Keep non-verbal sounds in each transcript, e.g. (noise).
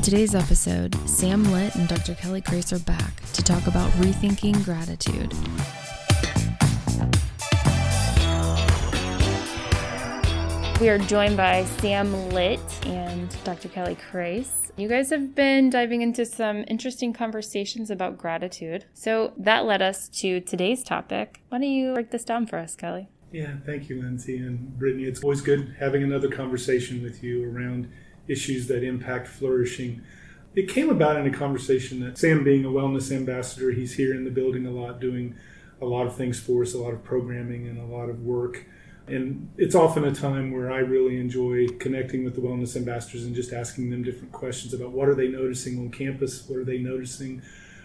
On today's episode, Sam Litt and Dr. Kelly Grace are back to talk about rethinking gratitude. We are joined by Sam Litt and Dr. Kelly Grace. You guys have been diving into some interesting conversations about gratitude. So that led us to today's topic. Why don't you break this down for us, Kelly? Yeah, thank you, Lindsay and Brittany. It's always good having another conversation with you around issues that impact flourishing. It came about in a conversation that Sam, being a wellness ambassador, he's here in the building a lot, doing a lot of things for us, a lot of programming and a lot of work. And it's often a time where I really enjoy connecting with the wellness ambassadors and just asking them different questions about what are they noticing on campus, what are they noticing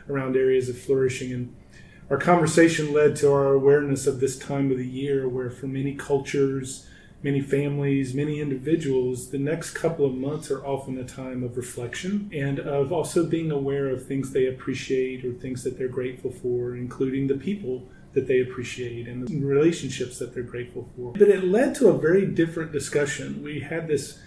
around areas of flourishing. And our conversation led to our awareness of this time of the year where for many cultures, many families, many individuals, the next couple of months are often a time of reflection and of also being aware of things they appreciate or things that they're grateful for, including the people that they appreciate and the relationships that they're grateful for. But it led to a very different discussion. We had this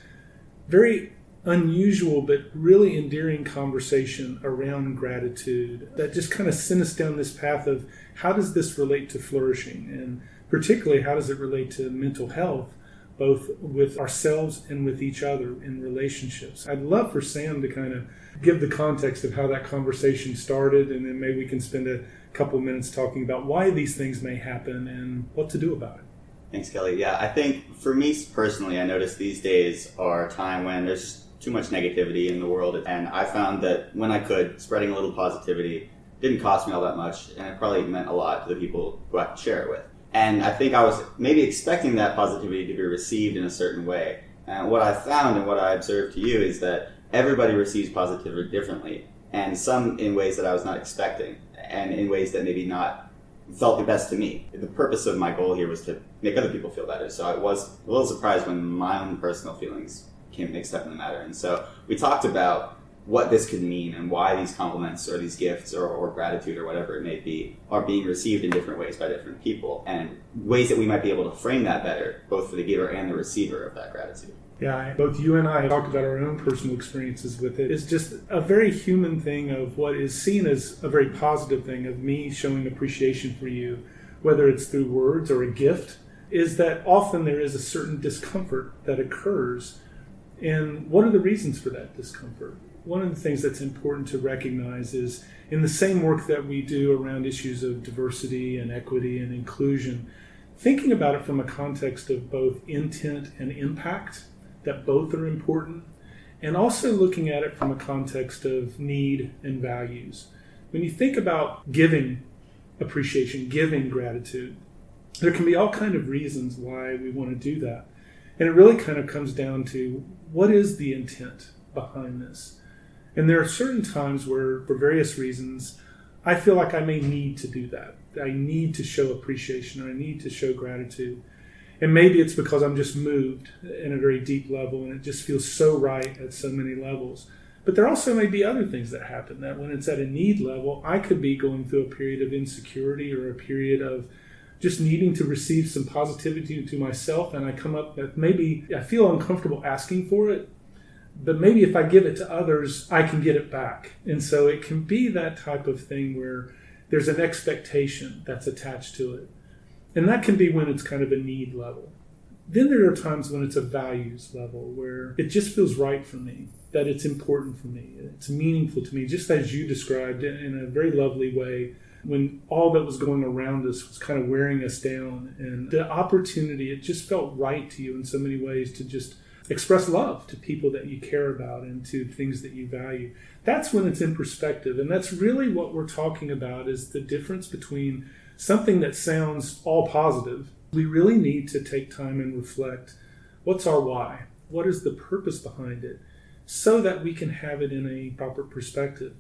very unusual but really endearing conversation around gratitude that just kind of sent us down this path of how does this relate to flourishing and particularly how does it relate to mental health both with ourselves and with each other in relationships. I'd love for Sam to kind of give the context of how that conversation started, and then maybe we can spend a couple minutes talking about why these things may happen and what to do about it. Thanks, Kelly. Yeah, I think for me personally, I notice these days are a time when there's too much negativity in the world, and I found that when I could, spreading a little positivity didn't cost me all that much, and it probably meant a lot to the people who I could share it with. And I think I was maybe expecting that positivity to be received in a certain way. And what I found and what I observed to you is that everybody receives positivity differently, and some in ways that I was not expecting, and in ways that maybe not felt the best to me. The purpose of my goal here was to make other people feel better. So I was a little surprised when my own personal feelings came mixed up in the matter. And so we talked about what this could mean and why these compliments or these gifts or, or, gratitude or whatever it may be are being received in different ways by different people and ways that we might be able to frame that better both for the giver and the receiver of that gratitude. Yeah both you and i talked about our own personal experiences with it. It's just a very human thing of what is seen as a very positive thing of me showing appreciation for you whether it's through words or a gift is that often there is a certain discomfort that occurs. And what are the reasons for that discomfort one of the things that's important to recognize is in the same work that we do around issues of diversity and equity and inclusion, thinking about it from a context of both intent and impact, that both are important, and also looking at it from a context of need and values. When you think about giving appreciation, giving gratitude, there can be all kind of reasons why we want to do that. And it really kind of comes down to what is the intent behind this? And there are certain times where, for various reasons, I feel like I may need to do that. I need to show appreciation. I need to show gratitude. And maybe it's because I'm just moved in a very deep level and it just feels so right at so many levels. But there also may be other things that happen that when it's at a need level, I could be going through a period of insecurity or a period of just needing to receive some positivity to myself. And I come up that maybe I feel uncomfortable asking for it, but maybe if I give it to others, I can get it back. And so it can be that type of thing where there's an expectation that's attached to it. And that can be when it's kind of a need level. Then there are times when it's a values level where it just feels right for me, that it's important for me, it's meaningful to me, just as you described in a very lovely way when all that was going around us was kind of wearing us down. And the opportunity, it just felt right to you in so many ways to just express love to people that you care about and to things that you value. That's when it's in perspective and that's really what we're talking about is the difference between something that sounds all positive. We really need to take time and reflect what's our why? What is the purpose behind it? So that we can have it in a proper perspective.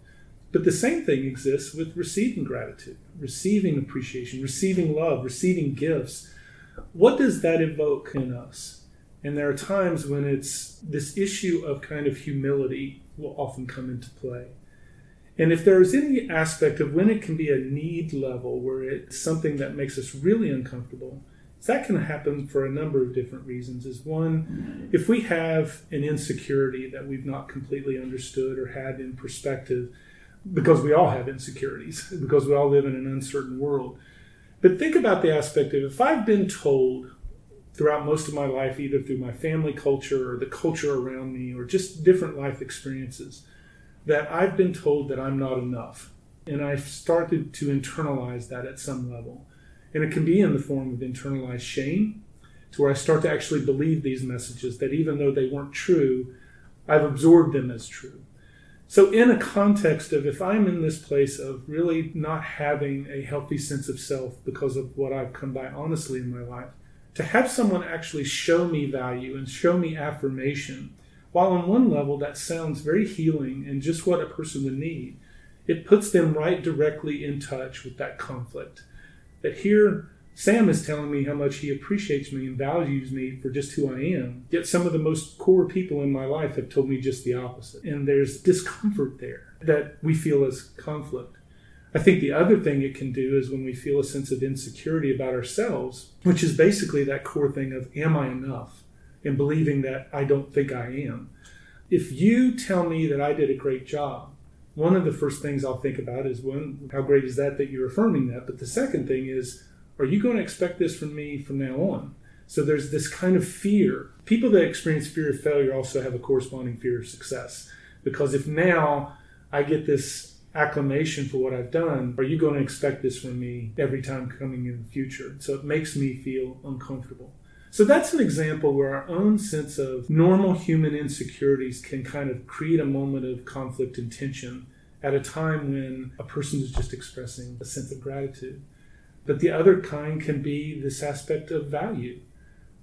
But the same thing exists with receiving gratitude receiving appreciation receiving love receiving gifts. What does that evoke in us and there are times when it's this issue of kind of humility will often come into play. And if there's any aspect of when it can be a need level where it's something that makes us really uncomfortable, that can happen for a number of different reasons. Is one, if we have an insecurity that we've not completely understood or had in perspective, because we all have insecurities, (laughs) because we all live in an uncertain world. But think about the aspect of if I've been told throughout most of my life, either through my family culture or the culture around me or just different life experiences, that I've been told that I'm not enough. And I've started to internalize that at some level. And it can be in the form of internalized shame, to where I start to actually believe these messages that even though they weren't true, I've absorbed them as true. So, in a context of if I'm in this place of really not having a healthy sense of self because of what I've come by honestly in my life, to have someone actually show me value and show me affirmation, while on one level that sounds very healing and just what a person would need, it puts them right directly in touch with that conflict. That here, Sam is telling me how much he appreciates me and values me for just who I am. Yet some of the most core people in my life have told me just the opposite. And there's discomfort there that we feel as conflict. I think the other thing it can do is when we feel a sense of insecurity about ourselves, which is basically that core thing of, am I enough? And believing that I don't think I am. If you tell me that I did a great job, one of the first things I'll think about is one, how great is that that you're affirming that? But the second thing is, are you going to expect this from me from now on? So there's this kind of fear. People that experience fear of failure also have a corresponding fear of success. Because if now I get this acclamation for what I've done, are you going to expect this from me every time coming in the future? So it makes me feel uncomfortable. So that's an example where our own sense of normal human insecurities can kind of create a moment of conflict and tension at a time when a person is just expressing a sense of gratitude. But the other kind can be this aspect of value.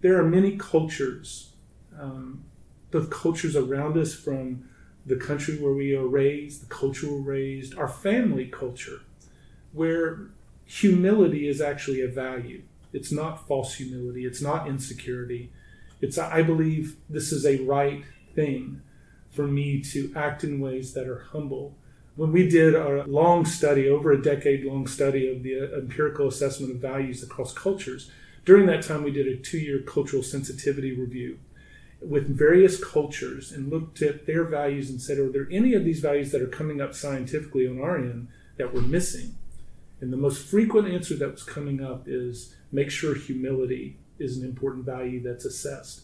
There are many cultures, um, the cultures around us from the country where we are raised, the culture we're raised, our family culture, where humility is actually a value. It's not false humility, it's not insecurity. It's, I believe, this is a right thing for me to act in ways that are humble when we did a long study, over a decade long study of the uh, empirical assessment of values across cultures, during that time we did a two year cultural sensitivity review with various cultures and looked at their values and said, are there any of these values that are coming up scientifically on our end that we're missing? And the most frequent answer that was coming up is make sure humility is an important value that's assessed.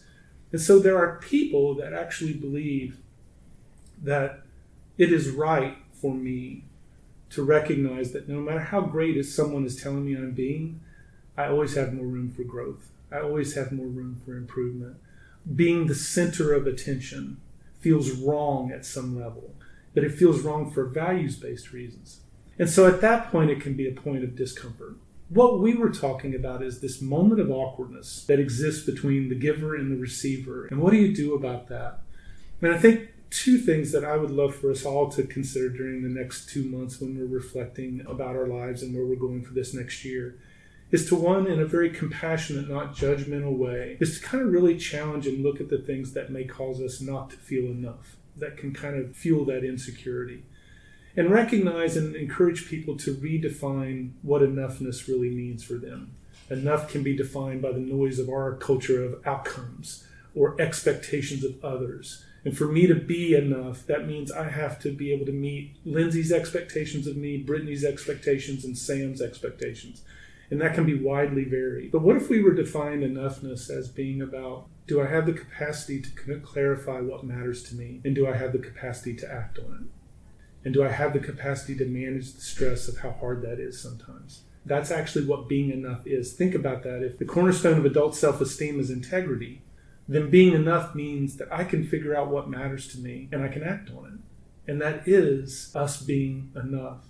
And so there are people that actually believe that it is right for me to recognize that no matter how great as someone is telling me I'm being, I always have more room for growth. I always have more room for improvement. Being the center of attention feels wrong at some level, but it feels wrong for values based reasons. And so at that point, it can be a point of discomfort. What we were talking about is this moment of awkwardness that exists between the giver and the receiver. And what do you do about that? And I think two things that I would love for us all to consider during the next two months when we're reflecting about our lives and where we're going for this next year is to one in a very compassionate not judgmental way is to kind of really challenge and look at the things that may cause us not to feel enough that can kind of fuel that insecurity. And recognize and encourage people to redefine what enoughness really means for them. Enough can be defined by the noise of our culture of outcomes or expectations of others. And for me to be enough, that means I have to be able to meet Lindsay's expectations of me, Brittany's expectations, and Sam's expectations. And that can be widely varied. But what if we were defined enoughness as being about do I have the capacity to clarify what matters to me? And do I have the capacity to act on it? And do I have the capacity to manage the stress of how hard that is sometimes? That's actually what being enough is. Think about that. If the cornerstone of adult self esteem is integrity, then being enough means that I can figure out what matters to me and I can act on it. And that is us being enough.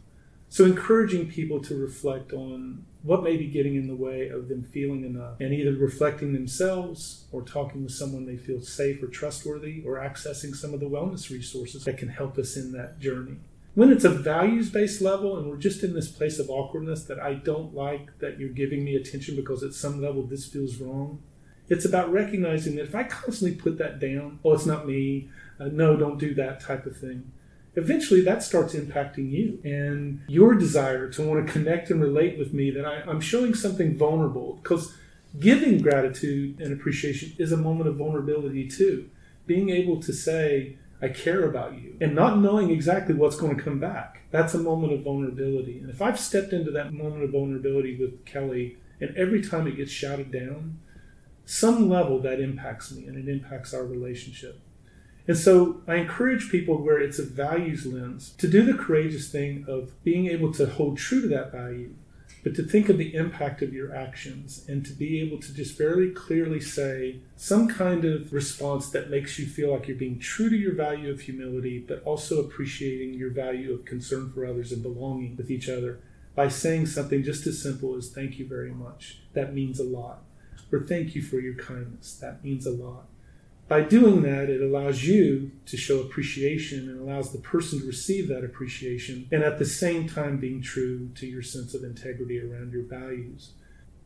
So, encouraging people to reflect on what may be getting in the way of them feeling enough and either reflecting themselves or talking with someone they feel safe or trustworthy or accessing some of the wellness resources that can help us in that journey. When it's a values based level and we're just in this place of awkwardness that I don't like that you're giving me attention because at some level this feels wrong, it's about recognizing that if I constantly put that down, oh, it's not me, uh, no, don't do that type of thing, eventually that starts impacting you and your desire to want to connect and relate with me that I, I'm showing something vulnerable because Giving gratitude and appreciation is a moment of vulnerability too. Being able to say, I care about you, and not knowing exactly what's going to come back. That's a moment of vulnerability. And if I've stepped into that moment of vulnerability with Kelly, and every time it gets shouted down, some level that impacts me and it impacts our relationship. And so I encourage people where it's a values lens to do the courageous thing of being able to hold true to that value, but to think of the impact of your actions and to be able to just very clearly say some kind of response that makes you feel like you're being true to your value of humility, but also appreciating your value of concern for others and belonging with each other by saying something just as simple as thank you very much. That means a lot. Or thank you for your kindness. That means a lot by doing that, it allows you to show appreciation and allows the person to receive that appreciation, and at the same time being true to your sense of integrity around your values.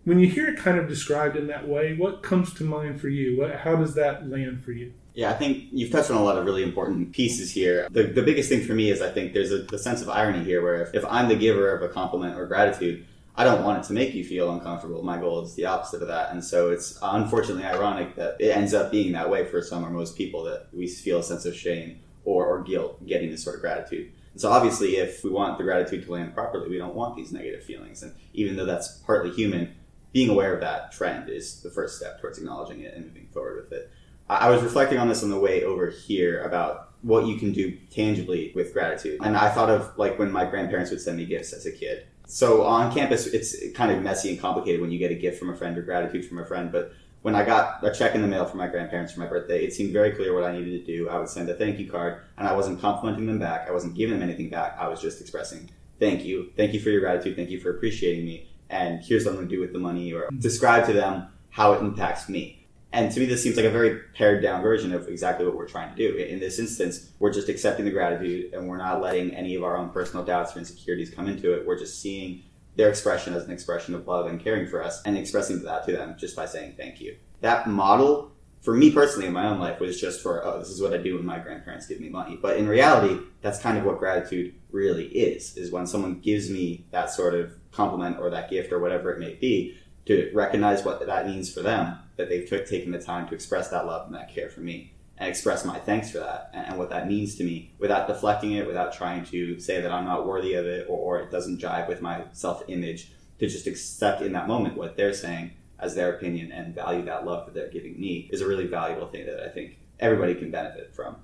When you hear it kind of described in that way, what comes to mind for you? What, how does that land for you? Yeah, I think you've touched on a lot of really important pieces here. The, the biggest thing for me is I think there's a sense of irony here where if, if I'm the giver of a compliment or gratitude, I don't want it to make you feel uncomfortable. My goal is the opposite of that. And so it's unfortunately ironic that it ends up being that way for some or most people that we feel a sense of shame or, or guilt getting this sort of gratitude. And so obviously, if we want the gratitude to land properly, we don't want these negative feelings. And even though that's partly human, being aware of that trend is the first step towards acknowledging it and moving forward with it. I was reflecting on this on the way over here about what you can do tangibly with gratitude. And I thought of like when my grandparents would send me gifts as a kid so on campus, it's kind of messy and complicated when you get a gift from a friend or gratitude from a friend. But when I got a check in the mail from my grandparents for my birthday, it seemed very clear what I needed to do. I would send a thank you card, and I wasn't complimenting them back. I wasn't giving them anything back. I was just expressing thank you, thank you for your gratitude, thank you for appreciating me, and here's what I'm going to do with the money, or describe to them how it impacts me. And to me, this seems like a very pared down version of exactly what we're trying to do. In this instance, we're just accepting the gratitude and we're not letting any of our own personal doubts or insecurities come into it. We're just seeing their expression as an expression of love and caring for us and expressing that to them just by saying thank you. That model, for me personally in my own life, was just for, oh, this is what I do when my grandparents give me money. But in reality, that's kind of what gratitude really is, is when someone gives me that sort of compliment or that gift or whatever it may be, to recognize what that means for them that they've taken the time to express that love and that care for me and express my thanks for that and, and, what that means to me without deflecting it, without trying to say that I'm not worthy of it or, or it doesn't jive with my self image, to just accept in that moment what they're saying as their opinion and value that love that they're giving me is a really valuable thing that I think everybody can benefit from.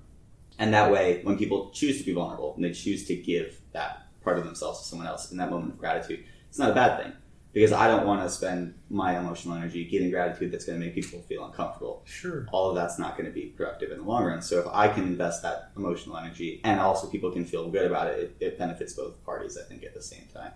And that way, when people choose to be vulnerable and they choose to give that part of themselves to someone else in that moment of gratitude, it's not a bad thing because I don't want to spend my emotional energy giving gratitude that's going to make people feel uncomfortable. Sure. All of that's not going to be productive in the long run. So if I can invest that emotional energy and also people can feel good about it, it, it benefits both parties, I think, at the same time.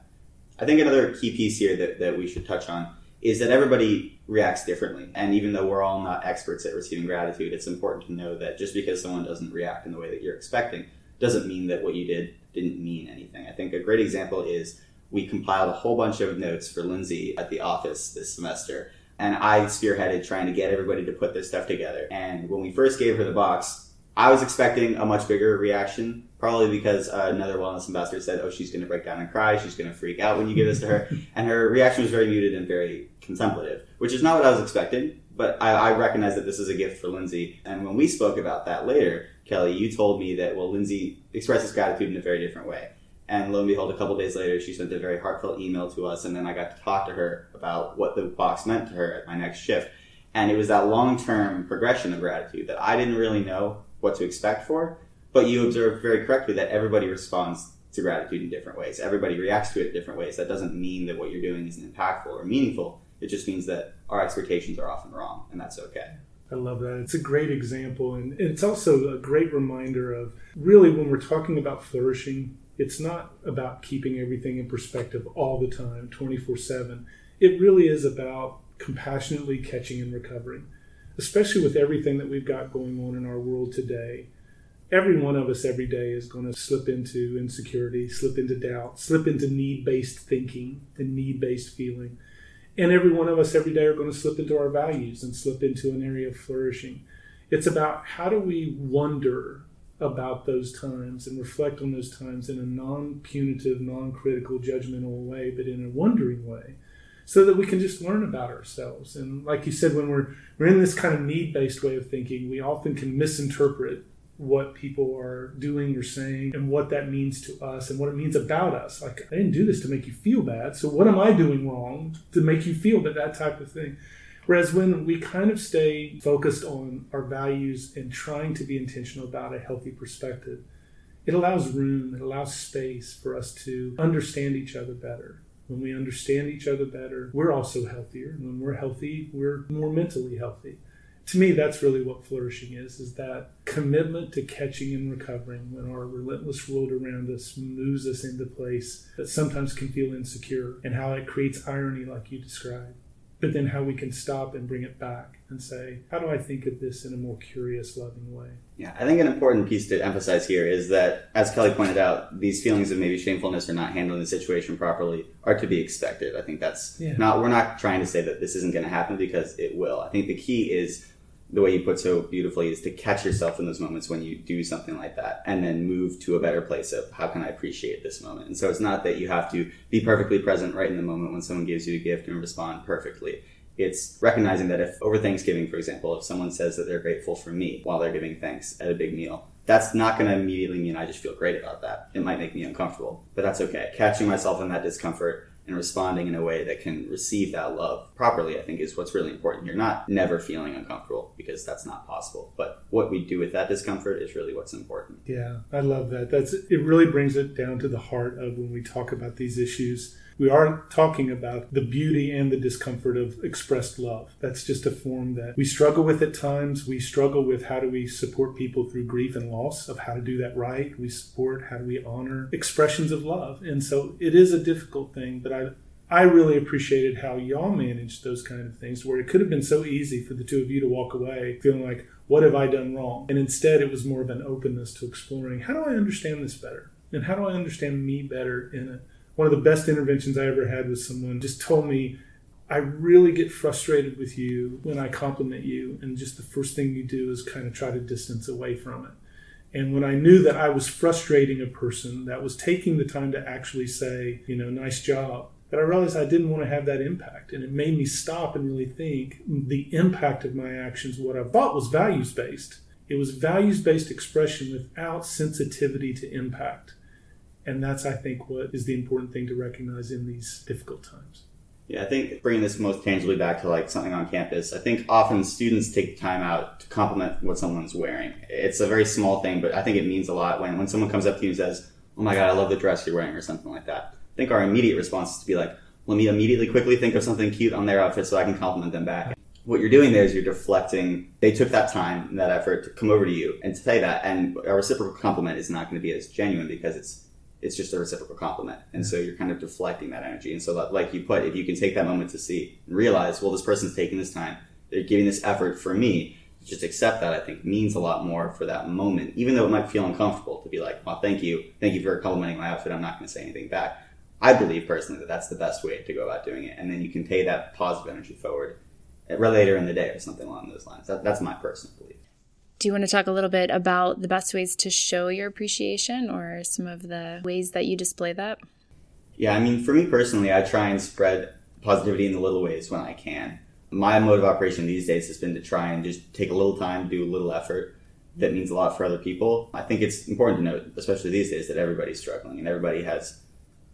I think another key piece here that, that we should touch on is that everybody reacts differently. And even though we're all not experts at receiving gratitude, it's important to know that just because someone doesn't react in the way that you're expecting doesn't mean that what you did didn't mean anything. I think a great example is we compiled a whole bunch of notes for Lindsay at the office this semester. And I spearheaded trying to get everybody to put this stuff together. And when we first gave her the box, I was expecting a much bigger reaction, probably because uh, another wellness ambassador said, Oh, she's going to break down and cry. She's going to freak out when you give this to her. (laughs) and her reaction was very muted and very contemplative, which is not what I was expecting. But I, I recognize that this is a gift for Lindsay. And when we spoke about that later, Kelly, you told me that, well, Lindsay expresses gratitude in a very different way. And lo and behold, a couple days later, she sent a very heartfelt email to us, and then I got to talk to her about what the box meant to her at my next shift. And it was that long term progression of gratitude that I didn't really know what to expect for, but you observed very correctly that everybody responds to gratitude in different ways. Everybody reacts to it in different ways. That doesn't mean that what you're doing isn't impactful or meaningful. It just means that our expectations are often wrong, and that's okay. I love that. It's a great example, and it's also a great reminder of really when we're talking about flourishing, it's not about keeping everything in perspective all the time, 24 7. It really is about compassionately catching and recovering, especially with everything that we've got going on in our world today. Every one of us every day is going to slip into insecurity, slip into doubt, slip into need based thinking and need based feeling. And every one of us every day are going to slip into our values and slip into an area of flourishing. It's about how do we wonder about those times and reflect on those times in a non punitive, non critical, judgmental way, but in a wondering way so that we can just learn about ourselves. And like you said, when we're we're in this kind of need based way of thinking, we often can misinterpret what people are doing or saying and what that means to us and what it means about us. Like I didn't do this to make you feel bad, so what am I doing wrong to make you feel that that type of thing? Whereas when we kind of stay focused on our values and trying to be intentional about a healthy perspective, it allows room, it allows space for us to understand each other better when we understand each other better, we're also healthier. And When we're healthy, we're more mentally healthy. To me, that's really what flourishing is, is that commitment to catching and recovering when our relentless world around us moves us into place that sometimes can feel insecure and how it creates irony like you described but then how we can stop and bring it back and say, how do I think of this in a more curious, loving way? Yeah, I think an important piece to emphasize here is that, as Kelly pointed out, these feelings of maybe shamefulness or not handling the situation properly are to be expected. I think that's yeah. not, we're not trying to say that this isn't going to happen because it will. I think the key is the way you put so beautifully is to catch yourself in those moments when you do something like that and then move to a better place of how can I appreciate this moment. And so it's not that you have to be perfectly present right in the moment when someone gives you a gift and respond perfectly. It's recognizing that if over Thanksgiving, for example, if someone says that they're grateful for me while they're giving thanks at a big meal, that's not going to immediately mean I just feel great about that. It might make me uncomfortable, but that's okay. Catching myself in that discomfort and responding in a way that can receive that love properly, I think is what's really important. You're not never feeling uncomfortable because that's not possible. But what we do with that discomfort is really what's important. Yeah, I love that. That's it really brings it down to the heart of when we talk about these issues we aren't talking about the beauty and the discomfort of expressed love. That's just a form that we struggle with at times. We struggle with how do we support people through grief and loss, of how to do that right. We support how do we honor expressions of love. And so it is a difficult thing, but I I really appreciated how y'all managed those kind of things where it could have been so easy for the two of you to walk away feeling like, what have I done wrong? And instead, it was more of an openness to exploring how do I understand this better? And how do I understand me better in it? One of the best interventions I ever had was someone just told me, I really get frustrated with you when I compliment you, and just the first thing you do is kind of try to distance away from it. And when I knew that I was frustrating a person that was taking the time to actually say, you know, nice job, that I realized I didn't want to have that impact. And it made me stop and really think the impact of my actions, what I thought was values based. It was values based expression without sensitivity to impact. And that's, I think, what is the important thing to recognize in these difficult times. Yeah, I think bringing this most tangibly back to like something on campus, I think often students take time out to compliment what someone's wearing. It's a very small thing, but I think it means a lot when, when someone comes up to you and says, Oh my God, I love the dress you're wearing, or something like that. I think our immediate response is to be like, Let me immediately quickly think of something cute on their outfit so I can compliment them back. What you're doing there is you're deflecting. They took that time and that effort to come over to you and to say that, and a reciprocal compliment is not going to be as genuine because it's it's just a reciprocal compliment. And so you're kind of deflecting that energy. And so, like you put, if you can take that moment to see and realize, well, this person's taking this time, they're giving this effort for me, just accept that, I think means a lot more for that moment, even though it might feel uncomfortable to be like, well, thank you. Thank you for complimenting my outfit. I'm not going to say anything back. I believe personally that that's the best way to go about doing it. And then you can pay that positive energy forward uh, later in the day or something along those lines. That, that's my personal belief. Do you want to talk a little bit about the best ways to show your appreciation or some of the ways that you display that? Yeah, I mean, for me personally, I try and spread positivity in the little ways when I can. My mode of operation these days has been to try and just take a little time, do a little effort that means a lot for other people. I think it's important to note, especially these days, that everybody's struggling and everybody has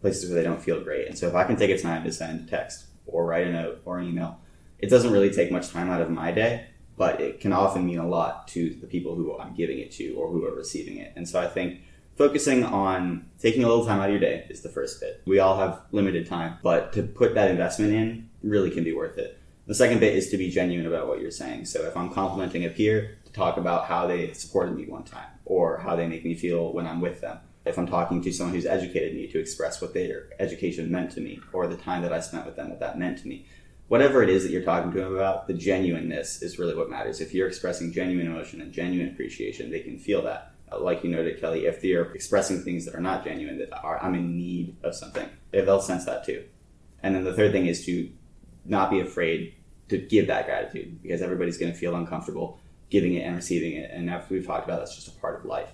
places where they don't feel great. And so if I can take a time to send a text or write a note or an email, it doesn't really take much time out of my day but it can often mean a lot to the people who I'm giving it to or who are receiving it. And so I think focusing on taking a little time out of your day is the first bit. We all have limited time, but to put that investment in really can be worth it. The second bit is to be genuine about what you're saying. So if I'm complimenting a peer, to talk about how they supported me one time or how they make me feel when I'm with them. If I'm talking to someone who's educated me, to express what their education meant to me or the time that I spent with them, what that meant to me whatever it is that you're talking to them about, the genuineness is really what matters. If you're expressing genuine emotion and genuine appreciation, they can feel that. Uh, like you noted, Kelly, if they're expressing things that are not genuine, that are I'm in need of something, they'll sense that too. And then the third thing is to not be afraid to give that gratitude because everybody's going to feel uncomfortable giving it and receiving it. And after we've talked about, that's just a part of life.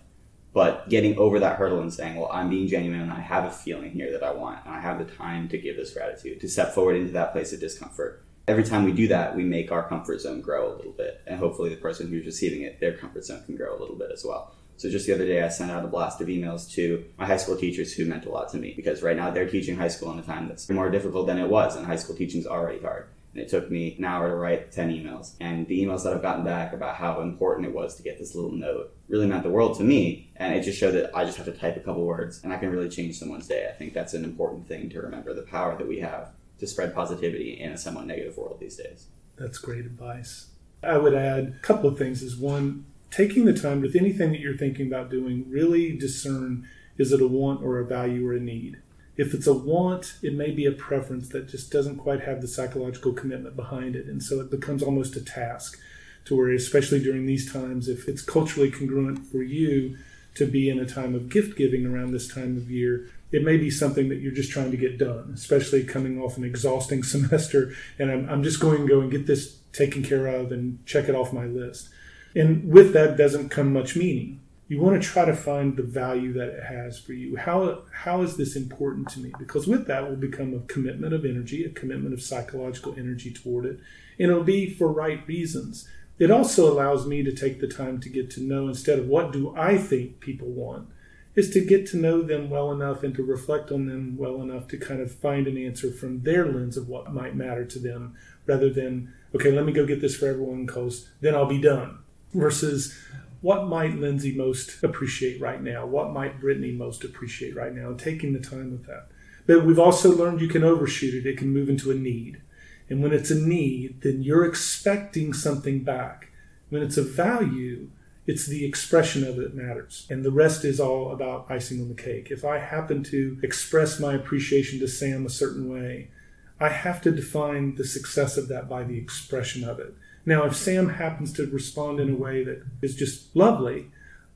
But getting over that hurdle and saying, well, I'm being genuine and I have a feeling here that I want, and I have the time to give this gratitude, to step forward into that place of discomfort. Every time we do that, we make our comfort zone grow a little bit, and hopefully the person who's receiving it, their comfort zone can grow a little bit as well. So just the other day, I sent out a blast of emails to my high school teachers who meant a lot to me because right now they're teaching high school in a time that's more difficult than it was, and high school teaching is already hard. And it took me an hour to write 10 emails. And the emails that I've gotten back about how important it was to get this little note really meant the world to me. And it just showed that I just have to type a couple words and I can really change someone's day. I think that's an important thing to remember the power that we have to spread positivity in a somewhat negative world these days. That's great advice. I would add a couple of things is one, taking the time with anything that you're thinking about doing, really discern is it a want or a value or a need? If it's a want, it may be a preference that just doesn't quite have the psychological commitment behind it. And so it becomes almost a task to where, especially during these times, if it's culturally congruent for you to be in a time of gift giving around this time of year, it may be something that you're just trying to get done, especially coming off an exhausting (laughs) semester. And I'm, I'm just going to go and get this taken care of and check it off my list. And with that doesn't come much meaning you want to try to find the value that it has for you. How how is this important to me? Because with that will become a commitment of energy, a commitment of psychological energy toward it, and it'll be for right reasons. It also allows me to take the time to get to know instead of what do I think people want, is to get to know them well enough and to reflect on them well enough to kind of find an answer from their lens of what might matter to them rather than, okay, let me go get this for everyone because then I'll be done. Versus what might Lindsay most appreciate right now? What might Brittany most appreciate right now? taking the time with that. But we've also learned you can overshoot it. It can move into a need. And when it's a need, then you're expecting something back. When it's a value, it's the expression of it that matters. And the rest is all about icing on the cake. If I happen to express my appreciation to Sam a certain way, I have to define the success of that by the expression of it. Now, if Sam happens to respond in a way that is just lovely,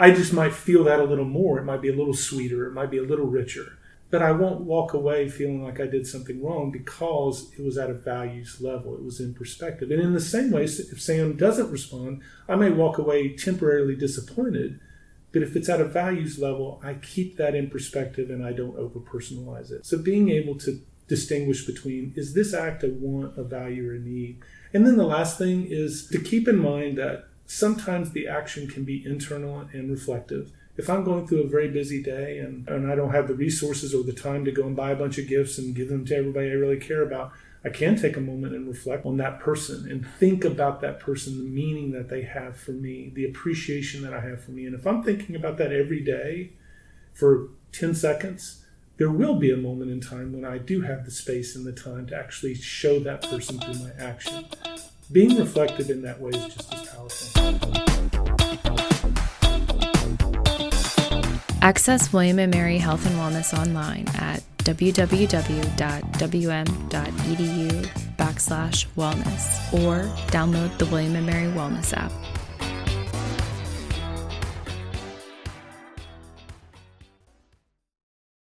I just might feel that a little more. It might be a little sweeter, it might be a little richer. But I won't walk away feeling like I did something wrong because it was at a values level. It was in perspective. And in the same way, if Sam doesn't respond, I may walk away temporarily disappointed. But if it's at a values level, I keep that in perspective and I don't over personalize it. So being able to distinguish between is this act a want, a value, or a need? And then the last thing is to keep in mind that sometimes the action can be internal and reflective. If I'm going through a very busy day and, and I don't have the resources or the time to go and buy a bunch of gifts and give them to everybody I really care about, I can take a moment and reflect on that person and think about that person, the meaning that they have for me, the appreciation that I have for me. And if I'm thinking about that every day for 10 seconds, there will be a moment in time when I do have the space and the time to actually show that person through my action. Being reflective in that way is just as powerful. Access William & Mary Health and Wellness online at www.wm.edu backslash wellness or download the William & Mary Wellness app.